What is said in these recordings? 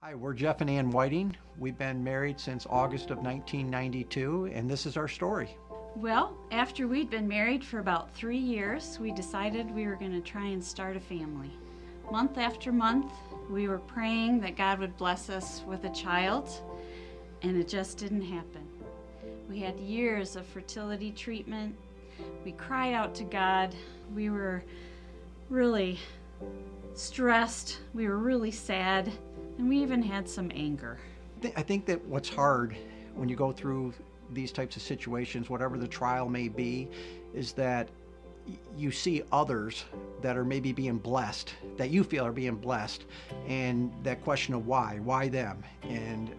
Hi, we're Jeff and Ann Whiting. We've been married since August of 1992, and this is our story. Well, after we'd been married for about three years, we decided we were going to try and start a family. Month after month, we were praying that God would bless us with a child, and it just didn't happen. We had years of fertility treatment. We cried out to God. We were really stressed. We were really sad. And we even had some anger. I think that what's hard when you go through these types of situations, whatever the trial may be, is that you see others that are maybe being blessed, that you feel are being blessed, and that question of why, why them, and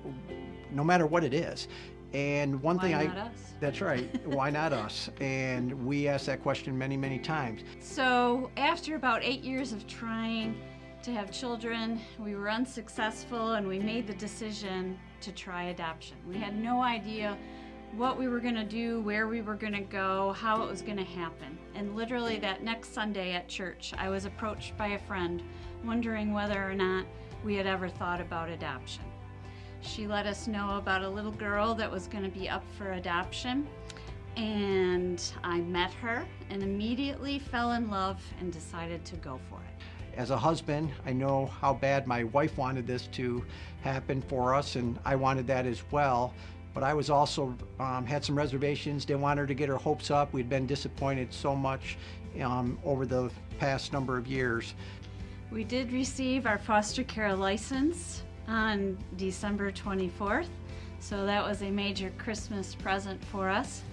no matter what it is. And one why thing I us? that's right, why not us? And we asked that question many, many times. So, after about eight years of trying, to have children. We were unsuccessful and we made the decision to try adoption. We had no idea what we were going to do, where we were going to go, how it was going to happen. And literally, that next Sunday at church, I was approached by a friend wondering whether or not we had ever thought about adoption. She let us know about a little girl that was going to be up for adoption. And I met her and immediately fell in love and decided to go for it as a husband, I know how bad my wife wanted this to happen for us, and I wanted that as well. But I was also um, had some reservations. Didn't want her to get her hopes up. We'd been disappointed so much um, over the past number of years. We did receive our foster care license on December 24th, so that was a major Christmas present for us.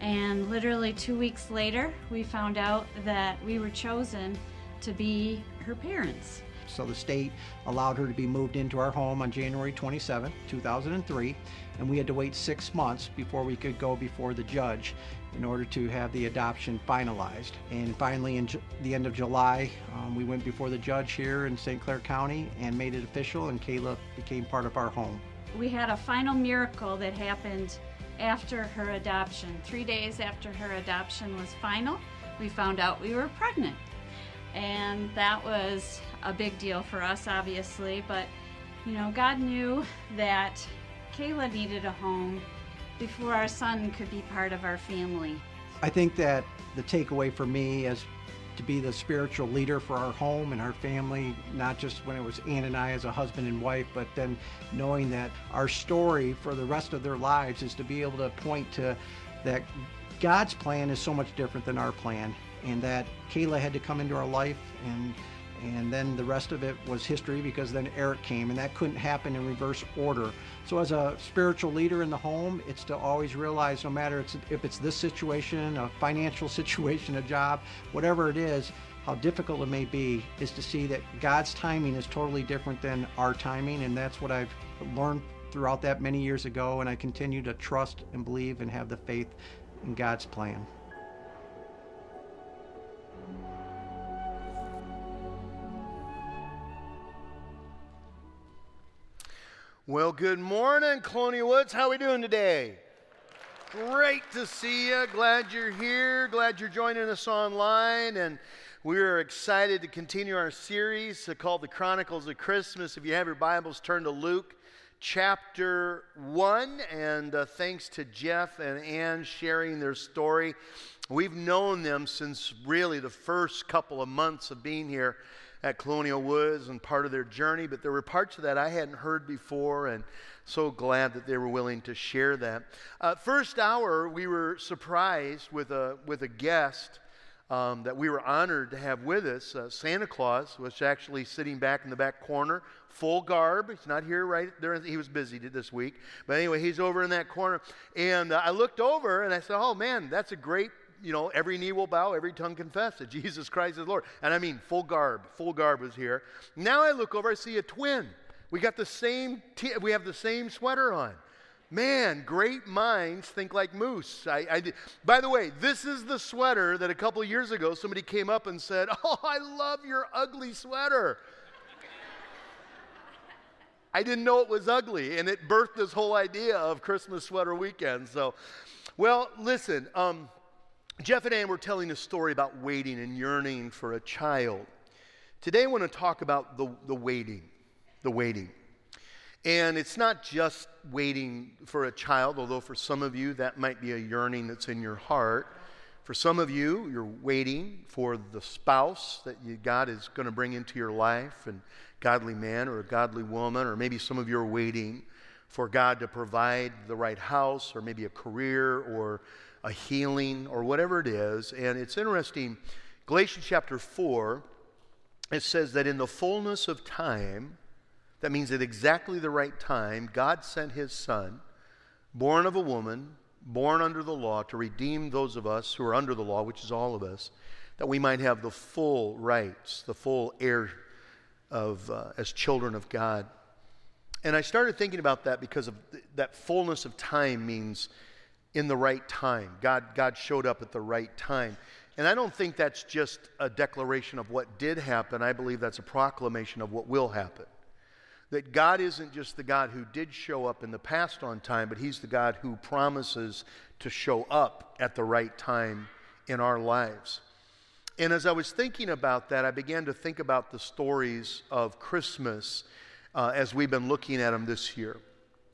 And literally two weeks later, we found out that we were chosen to be her parents. So the state allowed her to be moved into our home on January 27, 2003, and we had to wait six months before we could go before the judge in order to have the adoption finalized. And finally, in the end of July, um, we went before the judge here in St. Clair County and made it official, and Kayla became part of our home. We had a final miracle that happened after her adoption. Three days after her adoption was final, we found out we were pregnant and that was a big deal for us, obviously. But you know, God knew that Kayla needed a home before our son could be part of our family. I think that the takeaway for me is to be the spiritual leader for our home and our family, not just when it was Ann and I as a husband and wife, but then knowing that our story for the rest of their lives is to be able to point to that God's plan is so much different than our plan and that Kayla had to come into our life and and then the rest of it was history because then Eric came and that couldn't happen in reverse order. So as a spiritual leader in the home, it's to always realize no matter it's, if it's this situation, a financial situation, a job, whatever it is, how difficult it may be, is to see that God's timing is totally different than our timing and that's what I've learned throughout that many years ago and I continue to trust and believe and have the faith in God's plan. Well, good morning, Colonial Woods. How are we doing today? Great to see you. Glad you're here. Glad you're joining us online. And we are excited to continue our series called The Chronicles of Christmas. If you have your Bibles, turn to Luke chapter 1. And uh, thanks to Jeff and Ann sharing their story. We've known them since really the first couple of months of being here at Colonial Woods and part of their journey, but there were parts of that I hadn't heard before, and so glad that they were willing to share that. Uh, first hour, we were surprised with a, with a guest um, that we were honored to have with us. Uh, Santa Claus was actually sitting back in the back corner, full garb. He's not here right there. He was busy this week. But anyway, he's over in that corner. And uh, I looked over and I said, oh man, that's a great you know, every knee will bow, every tongue confess that Jesus Christ is Lord. And I mean, full garb, full garb was here. Now I look over, I see a twin. We got the same, t- we have the same sweater on. Man, great minds think like moose. I, I by the way, this is the sweater that a couple years ago somebody came up and said, Oh, I love your ugly sweater. I didn't know it was ugly, and it birthed this whole idea of Christmas sweater weekend. So, well, listen, um, Jeff and Ann were telling a story about waiting and yearning for a child. Today I want to talk about the, the waiting. The waiting. And it's not just waiting for a child, although for some of you that might be a yearning that's in your heart. For some of you, you're waiting for the spouse that you, God is going to bring into your life, and godly man or a godly woman, or maybe some of you are waiting for God to provide the right house, or maybe a career, or a healing, or whatever it is. And it's interesting, Galatians chapter 4, it says that in the fullness of time, that means at exactly the right time, God sent his son, born of a woman born under the law to redeem those of us who are under the law, which is all of us, that we might have the full rights, the full heir of uh, as children of God. And I started thinking about that because of th- that fullness of time means in the right time. God, God showed up at the right time. And I don't think that's just a declaration of what did happen. I believe that's a proclamation of what will happen that God isn't just the God who did show up in the past on time, but He's the God who promises to show up at the right time in our lives. And as I was thinking about that, I began to think about the stories of Christmas uh, as we've been looking at them this year.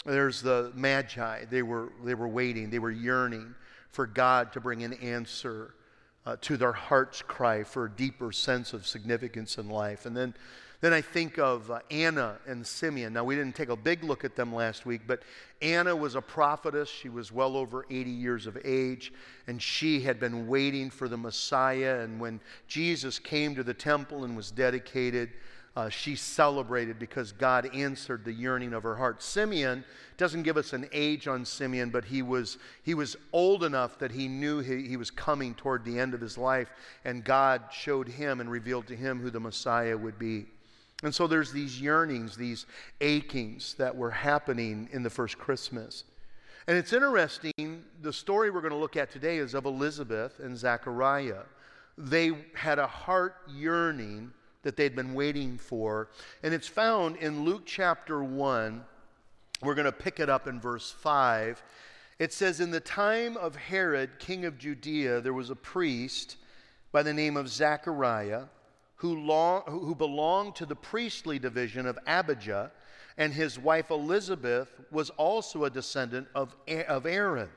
There's the Magi. They were, they were waiting, they were yearning for God to bring an answer uh, to their heart's cry for a deeper sense of significance in life. And then then I think of uh, Anna and Simeon. Now, we didn't take a big look at them last week, but Anna was a prophetess. She was well over 80 years of age, and she had been waiting for the Messiah. And when Jesus came to the temple and was dedicated, uh, she celebrated because God answered the yearning of her heart. Simeon doesn't give us an age on Simeon, but he was, he was old enough that he knew he, he was coming toward the end of his life, and God showed him and revealed to him who the Messiah would be. And so there's these yearnings, these achings that were happening in the first Christmas. And it's interesting, the story we're going to look at today is of Elizabeth and Zechariah. They had a heart yearning that they'd been waiting for. And it's found in Luke chapter 1. We're going to pick it up in verse 5. It says, In the time of Herod, king of Judea, there was a priest by the name of Zechariah who, long, who belonged to the priestly division of Abijah, and his wife Elizabeth was also a descendant of, of Aaron.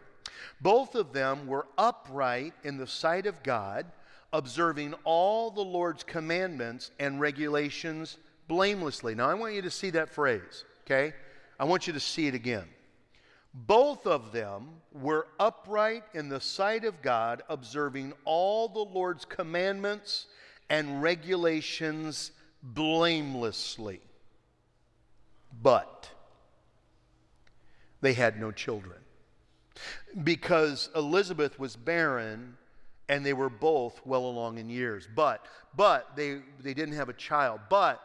Both of them were upright in the sight of God, observing all the Lord's commandments and regulations blamelessly. Now, I want you to see that phrase, okay? I want you to see it again. Both of them were upright in the sight of God, observing all the Lord's commandments and regulations blamelessly. But they had no children because Elizabeth was barren and they were both well along in years. But, but they, they didn't have a child. But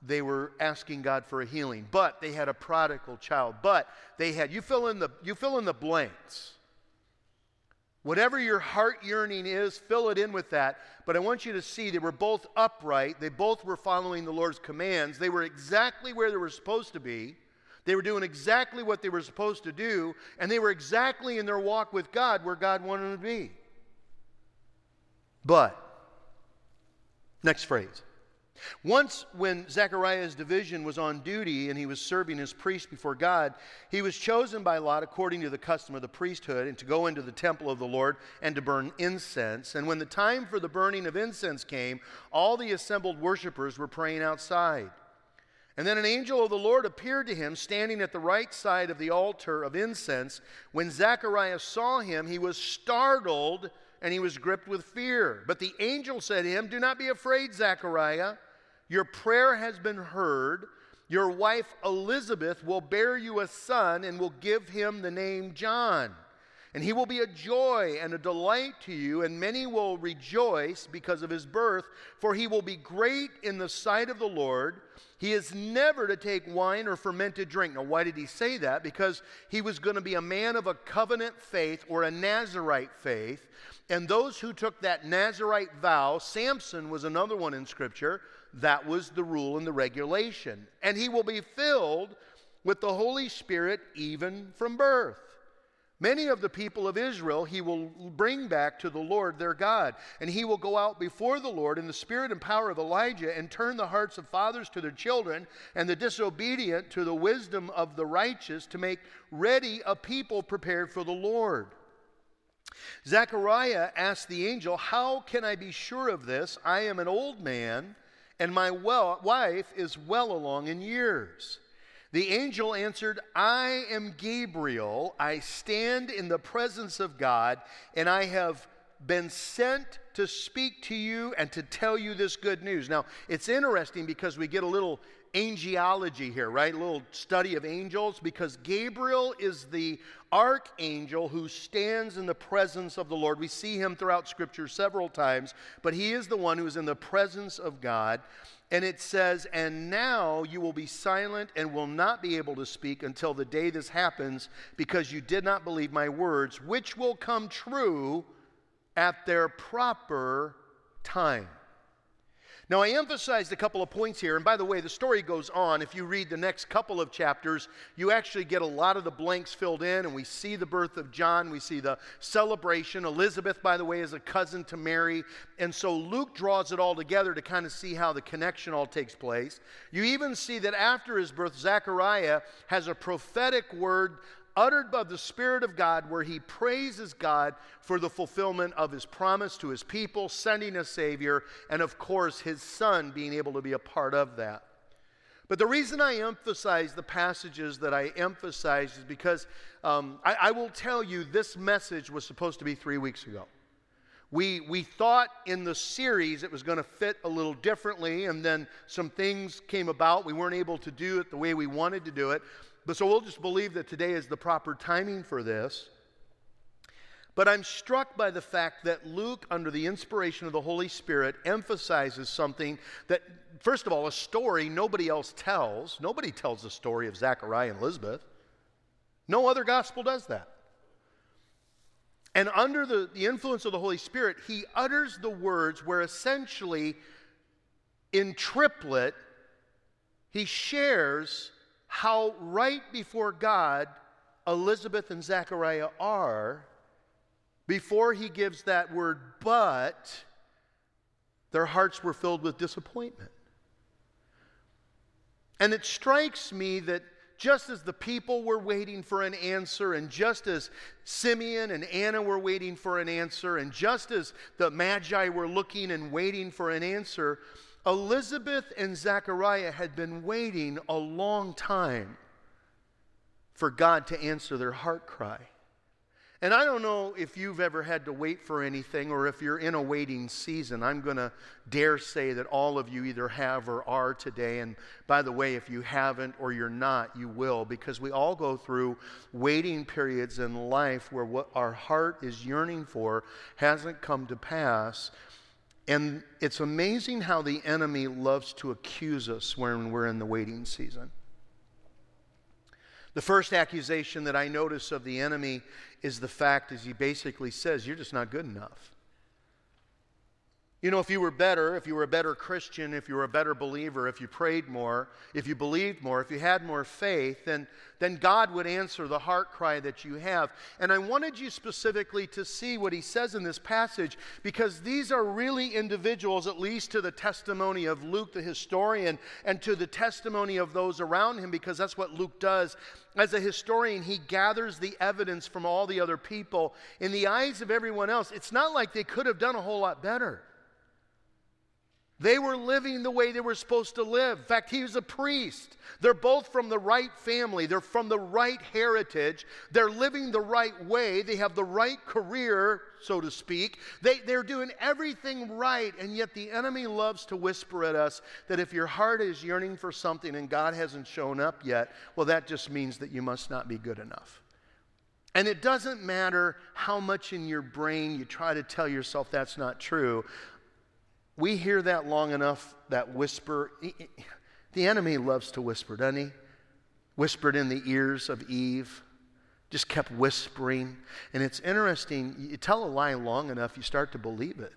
they were asking God for a healing. But they had a prodigal child. But they had, you fill in the, you fill in the blanks. Whatever your heart yearning is, fill it in with that. But I want you to see they were both upright. They both were following the Lord's commands. They were exactly where they were supposed to be. They were doing exactly what they were supposed to do. And they were exactly in their walk with God where God wanted them to be. But, next phrase. Once, when Zechariah's division was on duty and he was serving as priest before God, he was chosen by Lot according to the custom of the priesthood and to go into the temple of the Lord and to burn incense. And when the time for the burning of incense came, all the assembled worshippers were praying outside. And then an angel of the Lord appeared to him, standing at the right side of the altar of incense. When Zechariah saw him, he was startled and he was gripped with fear. But the angel said to him, Do not be afraid, Zechariah. Your prayer has been heard. Your wife Elizabeth will bear you a son and will give him the name John. And he will be a joy and a delight to you, and many will rejoice because of his birth, for he will be great in the sight of the Lord. He is never to take wine or fermented drink. Now, why did he say that? Because he was going to be a man of a covenant faith or a Nazarite faith. And those who took that Nazarite vow, Samson was another one in Scripture, that was the rule and the regulation. And he will be filled with the Holy Spirit even from birth. Many of the people of Israel he will bring back to the Lord their God, and he will go out before the Lord in the spirit and power of Elijah and turn the hearts of fathers to their children and the disobedient to the wisdom of the righteous to make ready a people prepared for the Lord. Zechariah asked the angel, How can I be sure of this? I am an old man, and my well, wife is well along in years. The angel answered, I am Gabriel. I stand in the presence of God, and I have been sent to speak to you and to tell you this good news. Now, it's interesting because we get a little angelology here, right? A little study of angels because Gabriel is the archangel who stands in the presence of the Lord. We see him throughout Scripture several times, but he is the one who is in the presence of God. And it says, And now you will be silent and will not be able to speak until the day this happens, because you did not believe my words, which will come true at their proper time. Now, I emphasized a couple of points here, and by the way, the story goes on. If you read the next couple of chapters, you actually get a lot of the blanks filled in, and we see the birth of John, we see the celebration. Elizabeth, by the way, is a cousin to Mary, and so Luke draws it all together to kind of see how the connection all takes place. You even see that after his birth, Zechariah has a prophetic word uttered by the Spirit of God, where he praises God for the fulfillment of his promise to his people, sending a Savior, and of course, his Son being able to be a part of that. But the reason I emphasize the passages that I emphasize is because um, I, I will tell you this message was supposed to be three weeks ago. We, we thought in the series it was going to fit a little differently, and then some things came about. We weren't able to do it the way we wanted to do it. But so we'll just believe that today is the proper timing for this. But I'm struck by the fact that Luke, under the inspiration of the Holy Spirit, emphasizes something that, first of all, a story nobody else tells. Nobody tells the story of Zachariah and Elizabeth. No other gospel does that. And under the, the influence of the Holy Spirit, he utters the words where essentially, in triplet, he shares how right before God Elizabeth and Zechariah are before he gives that word, but their hearts were filled with disappointment. And it strikes me that just as the people were waiting for an answer, and just as Simeon and Anna were waiting for an answer, and just as the Magi were looking and waiting for an answer, Elizabeth and Zechariah had been waiting a long time for God to answer their heart cry. And I don't know if you've ever had to wait for anything or if you're in a waiting season. I'm going to dare say that all of you either have or are today. And by the way, if you haven't or you're not, you will, because we all go through waiting periods in life where what our heart is yearning for hasn't come to pass. And it's amazing how the enemy loves to accuse us when we're in the waiting season. The first accusation that I notice of the enemy is the fact, as he basically says, you're just not good enough. You know, if you were better, if you were a better Christian, if you were a better believer, if you prayed more, if you believed more, if you had more faith, then, then God would answer the heart cry that you have. And I wanted you specifically to see what he says in this passage because these are really individuals, at least to the testimony of Luke the historian and to the testimony of those around him, because that's what Luke does. As a historian, he gathers the evidence from all the other people. In the eyes of everyone else, it's not like they could have done a whole lot better. They were living the way they were supposed to live. In fact, he was a priest. They're both from the right family, they're from the right heritage. They're living the right way. They have the right career, so to speak. They, they're doing everything right, and yet the enemy loves to whisper at us that if your heart is yearning for something and God hasn't shown up yet, well, that just means that you must not be good enough. And it doesn't matter how much in your brain you try to tell yourself that's not true we hear that long enough, that whisper. The enemy loves to whisper, doesn't he? Whispered in the ears of Eve, just kept whispering. And it's interesting, you tell a lie long enough, you start to believe it.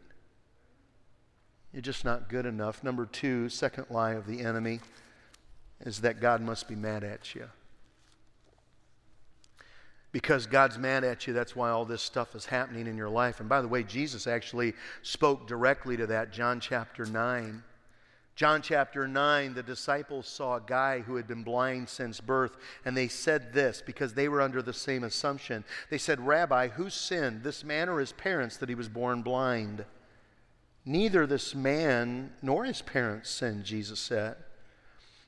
You're just not good enough. Number two, second lie of the enemy is that God must be mad at you. Because God's mad at you. That's why all this stuff is happening in your life. And by the way, Jesus actually spoke directly to that, John chapter 9. John chapter 9, the disciples saw a guy who had been blind since birth, and they said this because they were under the same assumption. They said, Rabbi, who sinned, this man or his parents, that he was born blind? Neither this man nor his parents sinned, Jesus said.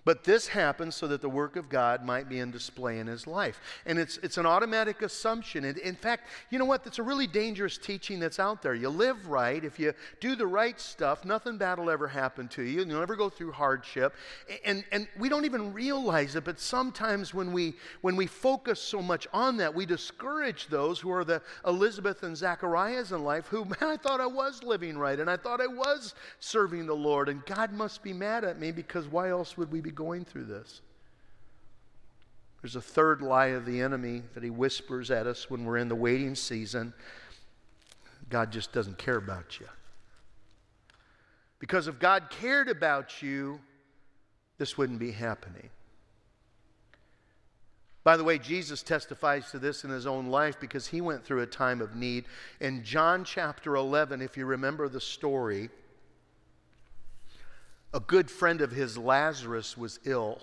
But this happens so that the work of God might be in display in his life. And it's, it's an automatic assumption. And in fact, you know what? That's a really dangerous teaching that's out there. You live right, if you do the right stuff, nothing bad will ever happen to you. You'll never go through hardship. And, and we don't even realize it, but sometimes when we, when we focus so much on that, we discourage those who are the Elizabeth and Zacharias in life who, man, I thought I was living right and I thought I was serving the Lord. And God must be mad at me because why else would we going through this. There's a third lie of the enemy that he whispers at us when we're in the waiting season God just doesn't care about you. Because if God cared about you, this wouldn't be happening. By the way, Jesus testifies to this in his own life because he went through a time of need. In John chapter 11, if you remember the story, a good friend of his, Lazarus, was ill.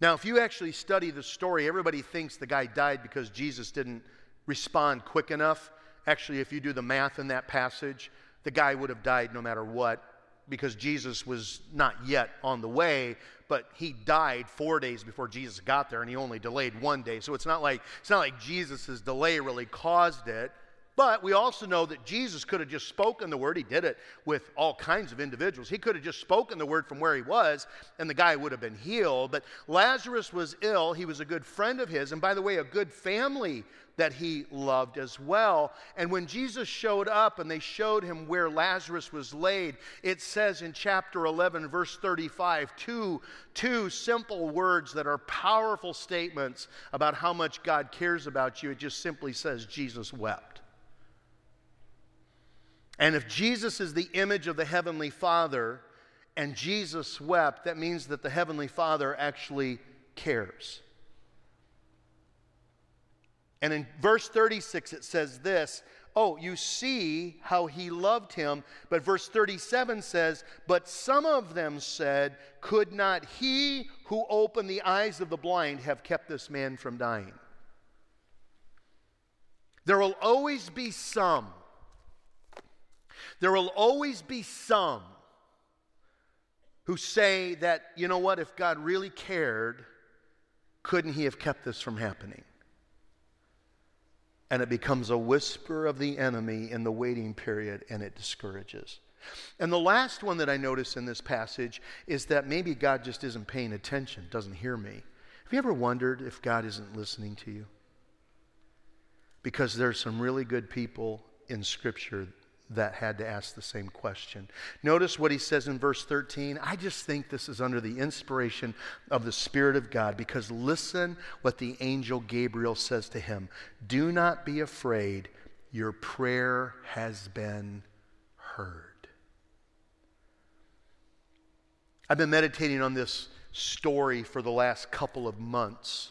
Now, if you actually study the story, everybody thinks the guy died because Jesus didn't respond quick enough. Actually, if you do the math in that passage, the guy would have died no matter what because Jesus was not yet on the way, but he died four days before Jesus got there, and he only delayed one day. So it's not like it's not like Jesus' delay really caused it. But we also know that Jesus could have just spoken the word. He did it with all kinds of individuals. He could have just spoken the word from where he was, and the guy would have been healed. But Lazarus was ill. He was a good friend of his, and by the way, a good family that he loved as well. And when Jesus showed up and they showed him where Lazarus was laid, it says in chapter 11, verse 35, two, two simple words that are powerful statements about how much God cares about you. It just simply says, Jesus wept. And if Jesus is the image of the Heavenly Father and Jesus wept, that means that the Heavenly Father actually cares. And in verse 36, it says this Oh, you see how he loved him. But verse 37 says, But some of them said, Could not he who opened the eyes of the blind have kept this man from dying? There will always be some there will always be some who say that, you know what, if God really cared, couldn't He have kept this from happening? And it becomes a whisper of the enemy in the waiting period, and it discourages. And the last one that I notice in this passage is that maybe God just isn't paying attention, doesn't hear me. Have you ever wondered if God isn't listening to you? Because there's some really good people in Scripture that had to ask the same question. Notice what he says in verse 13. I just think this is under the inspiration of the Spirit of God because listen what the angel Gabriel says to him Do not be afraid, your prayer has been heard. I've been meditating on this story for the last couple of months.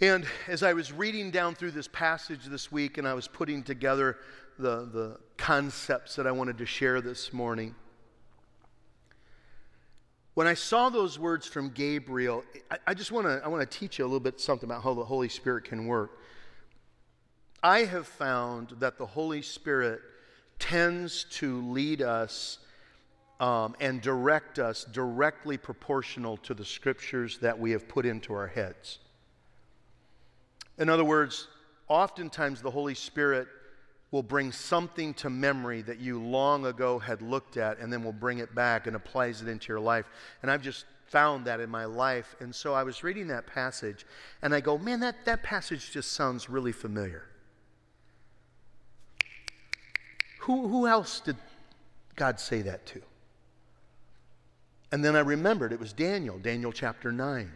And as I was reading down through this passage this week and I was putting together the, the concepts that I wanted to share this morning, when I saw those words from Gabriel, I, I just want to I want to teach you a little bit something about how the Holy Spirit can work. I have found that the Holy Spirit tends to lead us um, and direct us directly proportional to the scriptures that we have put into our heads. In other words, oftentimes the Holy Spirit will bring something to memory that you long ago had looked at and then will bring it back and applies it into your life. And I've just found that in my life. And so I was reading that passage and I go, man, that, that passage just sounds really familiar. Who, who else did God say that to? And then I remembered it was Daniel, Daniel chapter 9.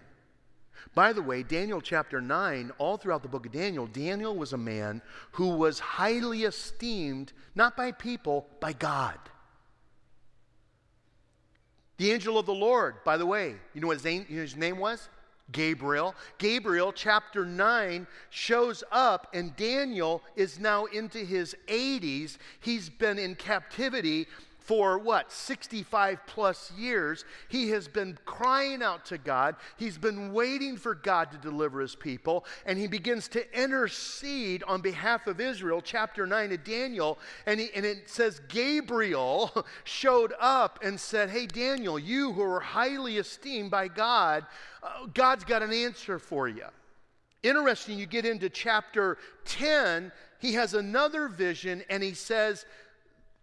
By the way, Daniel chapter 9, all throughout the book of Daniel, Daniel was a man who was highly esteemed, not by people, by God. The angel of the Lord, by the way, you know what his name, was? Gabriel. Gabriel, chapter 9, shows up, and Daniel is now into his 80s. He's been in captivity for what, 65 plus years, he has been crying out to God. He's been waiting for God to deliver his people, and he begins to intercede on behalf of Israel. Chapter 9 of Daniel, and, he, and it says, Gabriel showed up and said, Hey, Daniel, you who are highly esteemed by God, uh, God's got an answer for you. Interesting, you get into chapter 10, he has another vision, and he says,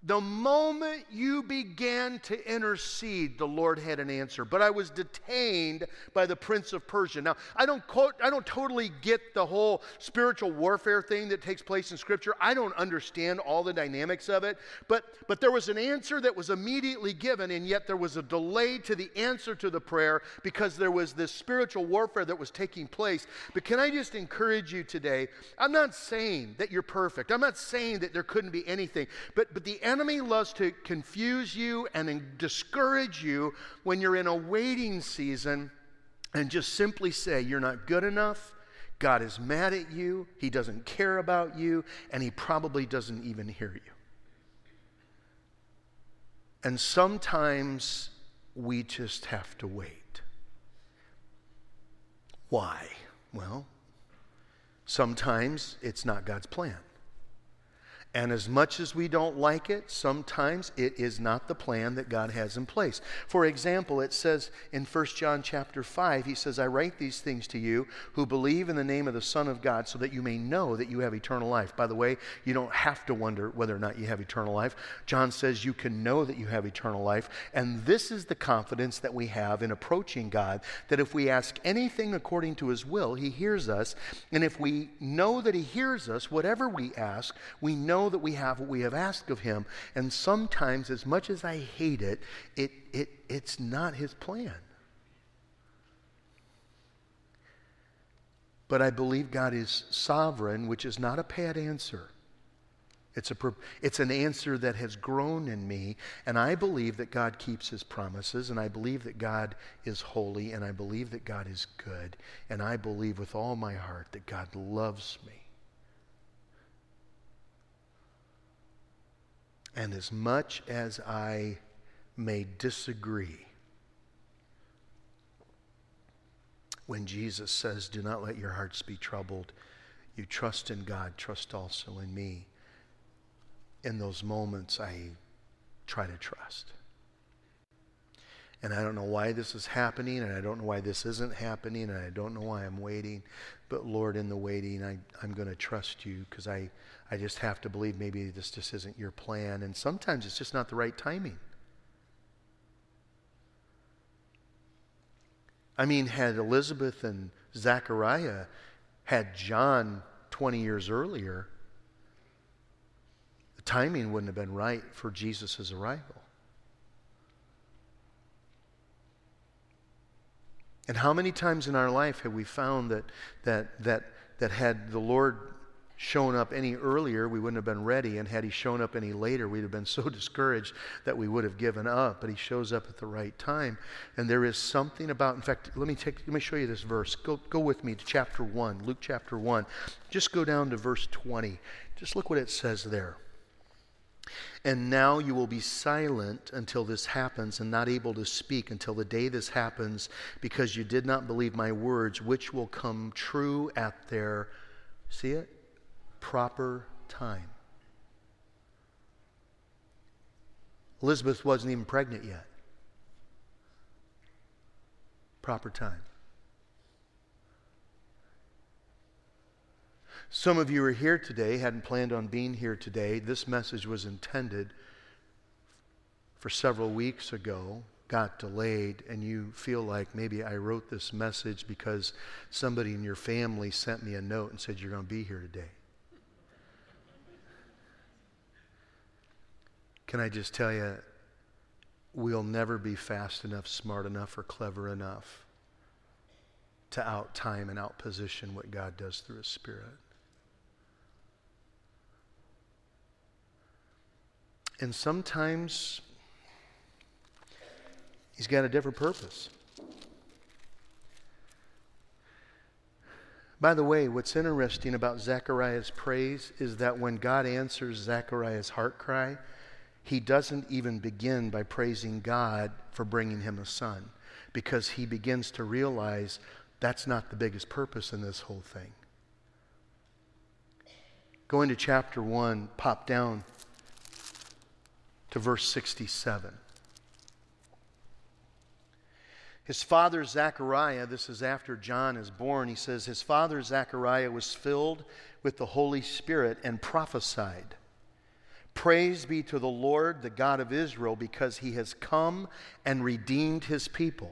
the moment you began to intercede, the Lord had an answer. But I was detained by the prince of Persia. Now, I don't, quote, I don't totally get the whole spiritual warfare thing that takes place in Scripture. I don't understand all the dynamics of it. But, but there was an answer that was immediately given, and yet there was a delay to the answer to the prayer because there was this spiritual warfare that was taking place. But can I just encourage you today? I'm not saying that you're perfect, I'm not saying that there couldn't be anything, but, but the enemy loves to confuse you and discourage you when you're in a waiting season and just simply say, You're not good enough. God is mad at you. He doesn't care about you. And He probably doesn't even hear you. And sometimes we just have to wait. Why? Well, sometimes it's not God's plan. And as much as we don't like it, sometimes it is not the plan that God has in place. For example, it says in 1 John chapter 5, he says, I write these things to you who believe in the name of the Son of God so that you may know that you have eternal life. By the way, you don't have to wonder whether or not you have eternal life. John says you can know that you have eternal life. And this is the confidence that we have in approaching God that if we ask anything according to his will, he hears us. And if we know that he hears us, whatever we ask, we know know that we have what we have asked of him. And sometimes, as much as I hate it, it, it it's not his plan. But I believe God is sovereign, which is not a bad answer. It's, a, it's an answer that has grown in me, and I believe that God keeps his promises, and I believe that God is holy, and I believe that God is good, and I believe with all my heart that God loves me. And as much as I may disagree, when Jesus says, Do not let your hearts be troubled, you trust in God, trust also in me. In those moments, I try to trust. And I don't know why this is happening, and I don't know why this isn't happening, and I don't know why I'm waiting. But Lord, in the waiting, I, I'm going to trust you because I, I just have to believe maybe this just isn't your plan. And sometimes it's just not the right timing. I mean, had Elizabeth and Zachariah had John 20 years earlier, the timing wouldn't have been right for Jesus' arrival. And how many times in our life have we found that, that, that, that had the Lord shown up any earlier, we wouldn't have been ready. And had he shown up any later, we'd have been so discouraged that we would have given up. But he shows up at the right time. And there is something about, in fact, let me, take, let me show you this verse. Go, go with me to chapter 1, Luke chapter 1. Just go down to verse 20. Just look what it says there. And now you will be silent until this happens, and not able to speak until the day this happens, because you did not believe my words, which will come true at their, see it? Proper time. Elizabeth wasn't even pregnant yet. Proper time. Some of you are here today, hadn't planned on being here today. This message was intended for several weeks ago, got delayed, and you feel like maybe I wrote this message because somebody in your family sent me a note and said, You're going to be here today. Can I just tell you, we'll never be fast enough, smart enough, or clever enough to out time and out position what God does through His Spirit. And sometimes he's got a different purpose. By the way, what's interesting about Zechariah's praise is that when God answers Zechariah's heart cry, he doesn't even begin by praising God for bringing him a son because he begins to realize that's not the biggest purpose in this whole thing. Go into chapter 1, pop down to verse 67. His father Zechariah, this is after John is born, he says, His father Zechariah was filled with the Holy Spirit and prophesied. Praise be to the Lord, the God of Israel, because he has come and redeemed his people.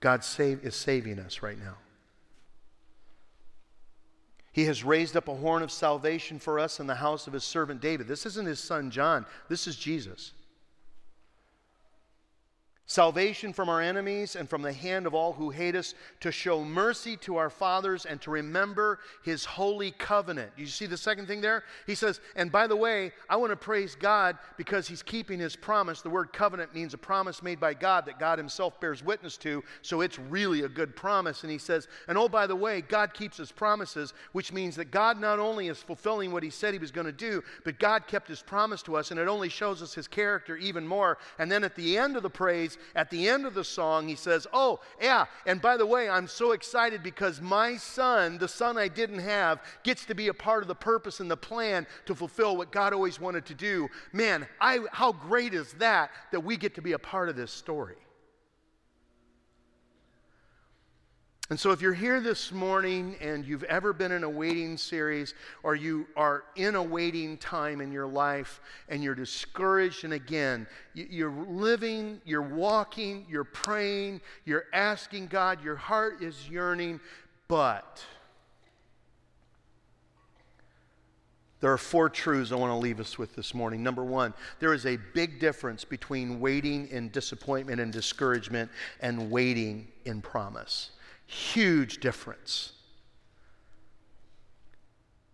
God save, is saving us right now. He has raised up a horn of salvation for us in the house of his servant David. This isn't his son John, this is Jesus salvation from our enemies and from the hand of all who hate us, to show mercy to our fathers and to remember his holy covenant. You see the second thing there? He says, and by the way, I want to praise God because he's keeping his promise. The word covenant means a promise made by God that God himself bears witness to, so it's really a good promise. And he says, and oh, by the way, God keeps his promises, which means that God not only is fulfilling what he said he was going to do, but God kept his promise to us, and it only shows us his character even more. And then at the end of the praise, at the end of the song, he says, Oh, yeah, and by the way, I'm so excited because my son, the son I didn't have, gets to be a part of the purpose and the plan to fulfill what God always wanted to do. Man, I, how great is that that we get to be a part of this story? And so, if you're here this morning and you've ever been in a waiting series or you are in a waiting time in your life and you're discouraged, and again, you're living, you're walking, you're praying, you're asking God, your heart is yearning, but there are four truths I want to leave us with this morning. Number one, there is a big difference between waiting in disappointment and discouragement and waiting in promise. Huge difference.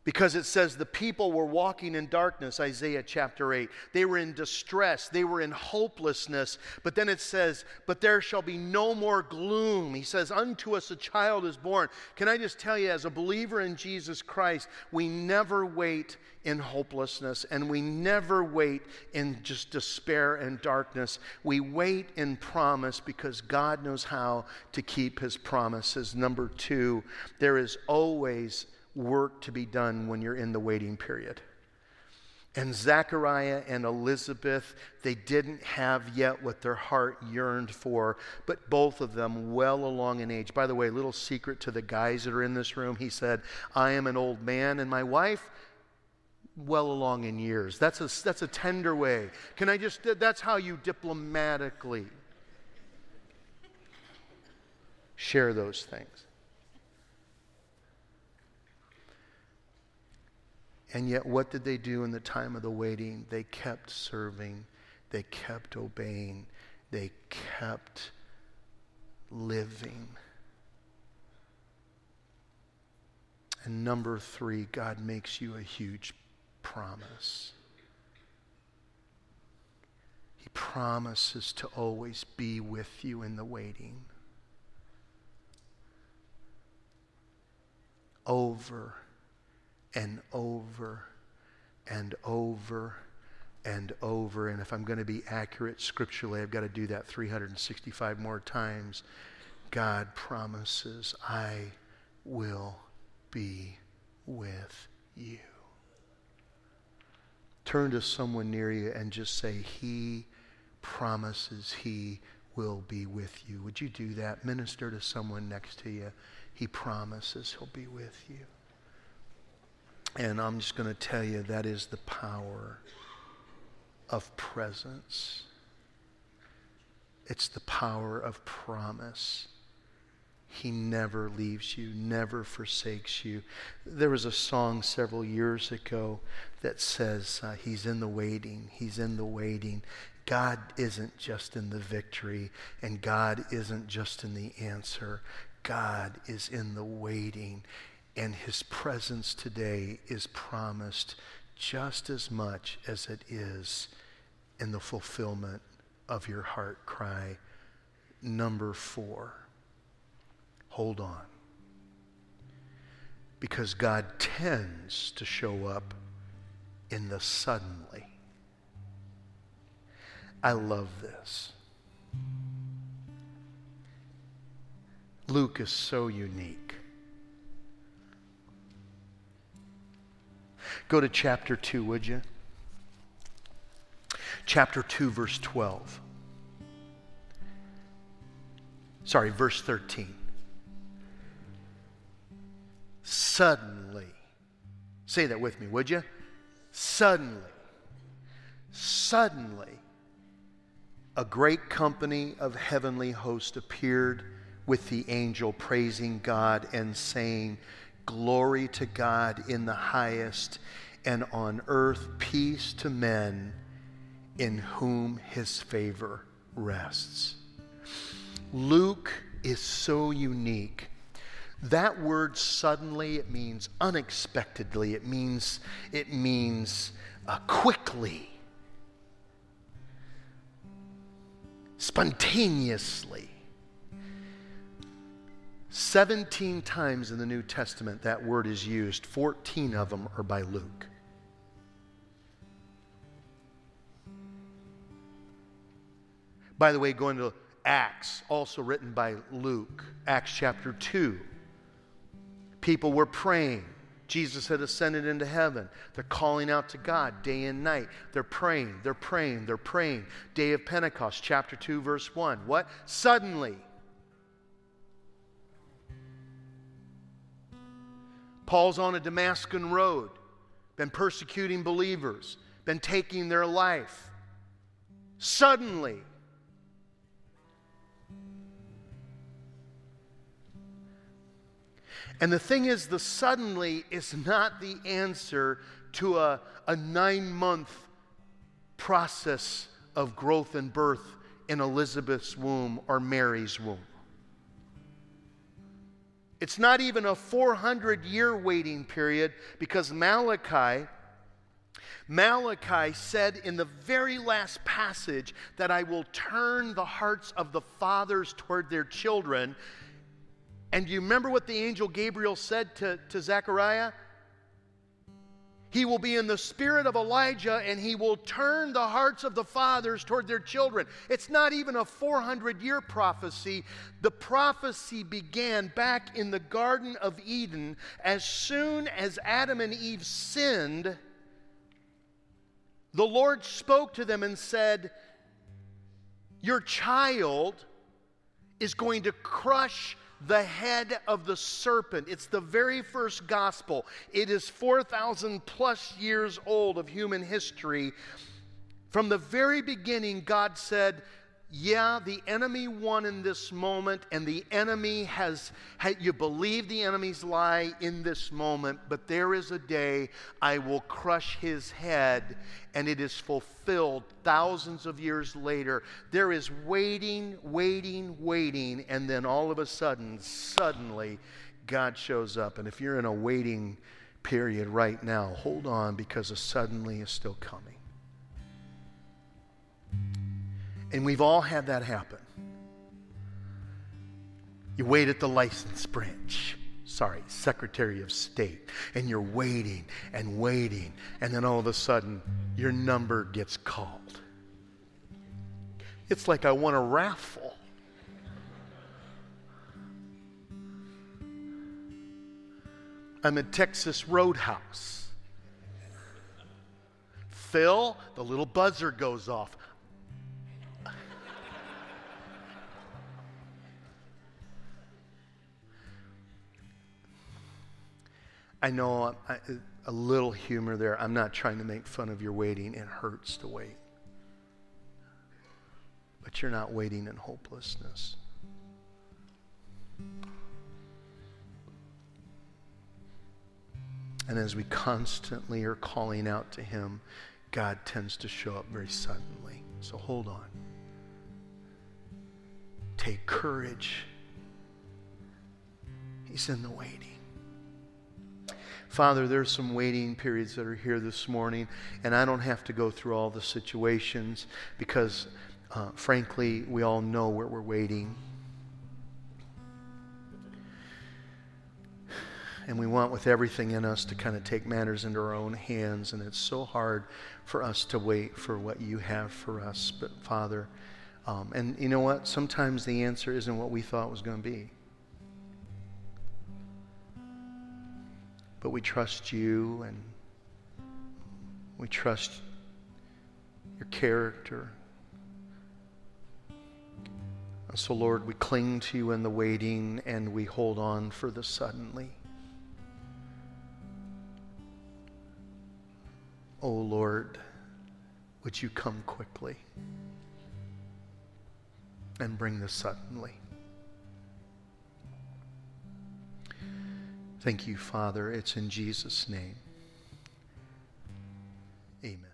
Because it says the people were walking in darkness, Isaiah chapter 8. They were in distress, they were in hopelessness. But then it says, But there shall be no more gloom. He says, Unto us a child is born. Can I just tell you, as a believer in Jesus Christ, we never wait in hopelessness and we never wait in just despair and darkness. We wait in promise because God knows how to keep his promises. Number two, there is always work to be done when you're in the waiting period. And Zechariah and Elizabeth, they didn't have yet what their heart yearned for, but both of them well along in age. By the way, little secret to the guys that are in this room, he said, I am an old man, and my wife, well along in years. That's a, that's a tender way. Can I just, that's how you diplomatically share those things. And yet, what did they do in the time of the waiting? They kept serving, they kept obeying, they kept living. And number three, God makes you a huge promise. He promises to always be with you in the waiting. Over and over and over and over. And if I'm going to be accurate scripturally, I've got to do that 365 more times. God promises, I will be with you. Turn to someone near you and just say, He promises He will be with you. Would you do that? Minister to someone next to you. He promises He'll be with you. And I'm just going to tell you that is the power of presence. It's the power of promise. He never leaves you, never forsakes you. There was a song several years ago that says, uh, He's in the waiting, He's in the waiting. God isn't just in the victory, and God isn't just in the answer. God is in the waiting, and His presence today is promised just as much as it is in the fulfillment of your heart cry. Number four Hold on. Because God tends to show up in the suddenly. I love this. Luke is so unique. Go to chapter 2, would you? Chapter 2, verse 12. Sorry, verse 13. Suddenly. Say that with me, would you? Suddenly. Suddenly. A great company of heavenly hosts appeared with the angel, praising God and saying, Glory to God in the highest, and on earth peace to men in whom his favor rests. Luke is so unique. That word suddenly, it means unexpectedly, it means, it means uh, quickly, spontaneously. 17 times in the New Testament that word is used, 14 of them are by Luke. By the way, going to Acts, also written by Luke, Acts chapter 2. People were praying. Jesus had ascended into heaven. They're calling out to God day and night. They're praying, they're praying, they're praying. Day of Pentecost, chapter 2, verse 1. What? Suddenly. Paul's on a Damascus road, been persecuting believers, been taking their life. Suddenly, And the thing is, the suddenly is not the answer to a, a nine month process of growth and birth in Elizabeth's womb or Mary's womb. It's not even a 400 year waiting period because Malachi. Malachi said in the very last passage that I will turn the hearts of the fathers toward their children and you remember what the angel Gabriel said to, to Zechariah? He will be in the spirit of Elijah and he will turn the hearts of the fathers toward their children. It's not even a 400 year prophecy. The prophecy began back in the Garden of Eden. As soon as Adam and Eve sinned, the Lord spoke to them and said, Your child is going to crush the head of the serpent. It's the very first gospel. It is 4,000 plus years old of human history. From the very beginning, God said, yeah, the enemy won in this moment, and the enemy has, you believe the enemy's lie in this moment, but there is a day I will crush his head, and it is fulfilled thousands of years later. There is waiting, waiting, waiting, and then all of a sudden, suddenly, God shows up. And if you're in a waiting period right now, hold on because a suddenly is still coming. And we've all had that happen. You wait at the license branch. Sorry, Secretary of State. And you're waiting and waiting. And then all of a sudden, your number gets called. It's like I won a raffle. I'm at Texas Roadhouse. Phil, the little buzzer goes off. I know I, a little humor there. I'm not trying to make fun of your waiting. It hurts to wait. But you're not waiting in hopelessness. And as we constantly are calling out to Him, God tends to show up very suddenly. So hold on. Take courage. He's in the waiting. Father, there's some waiting periods that are here this morning, and I don't have to go through all the situations because, uh, frankly, we all know where we're waiting. And we want with everything in us to kind of take matters into our own hands. And it's so hard for us to wait for what you have for us. But Father, um, and you know what? Sometimes the answer isn't what we thought was going to be. But we trust you and we trust your character. And so, Lord, we cling to you in the waiting and we hold on for the suddenly. Oh, Lord, would you come quickly and bring the suddenly? Thank you, Father. It's in Jesus' name. Amen.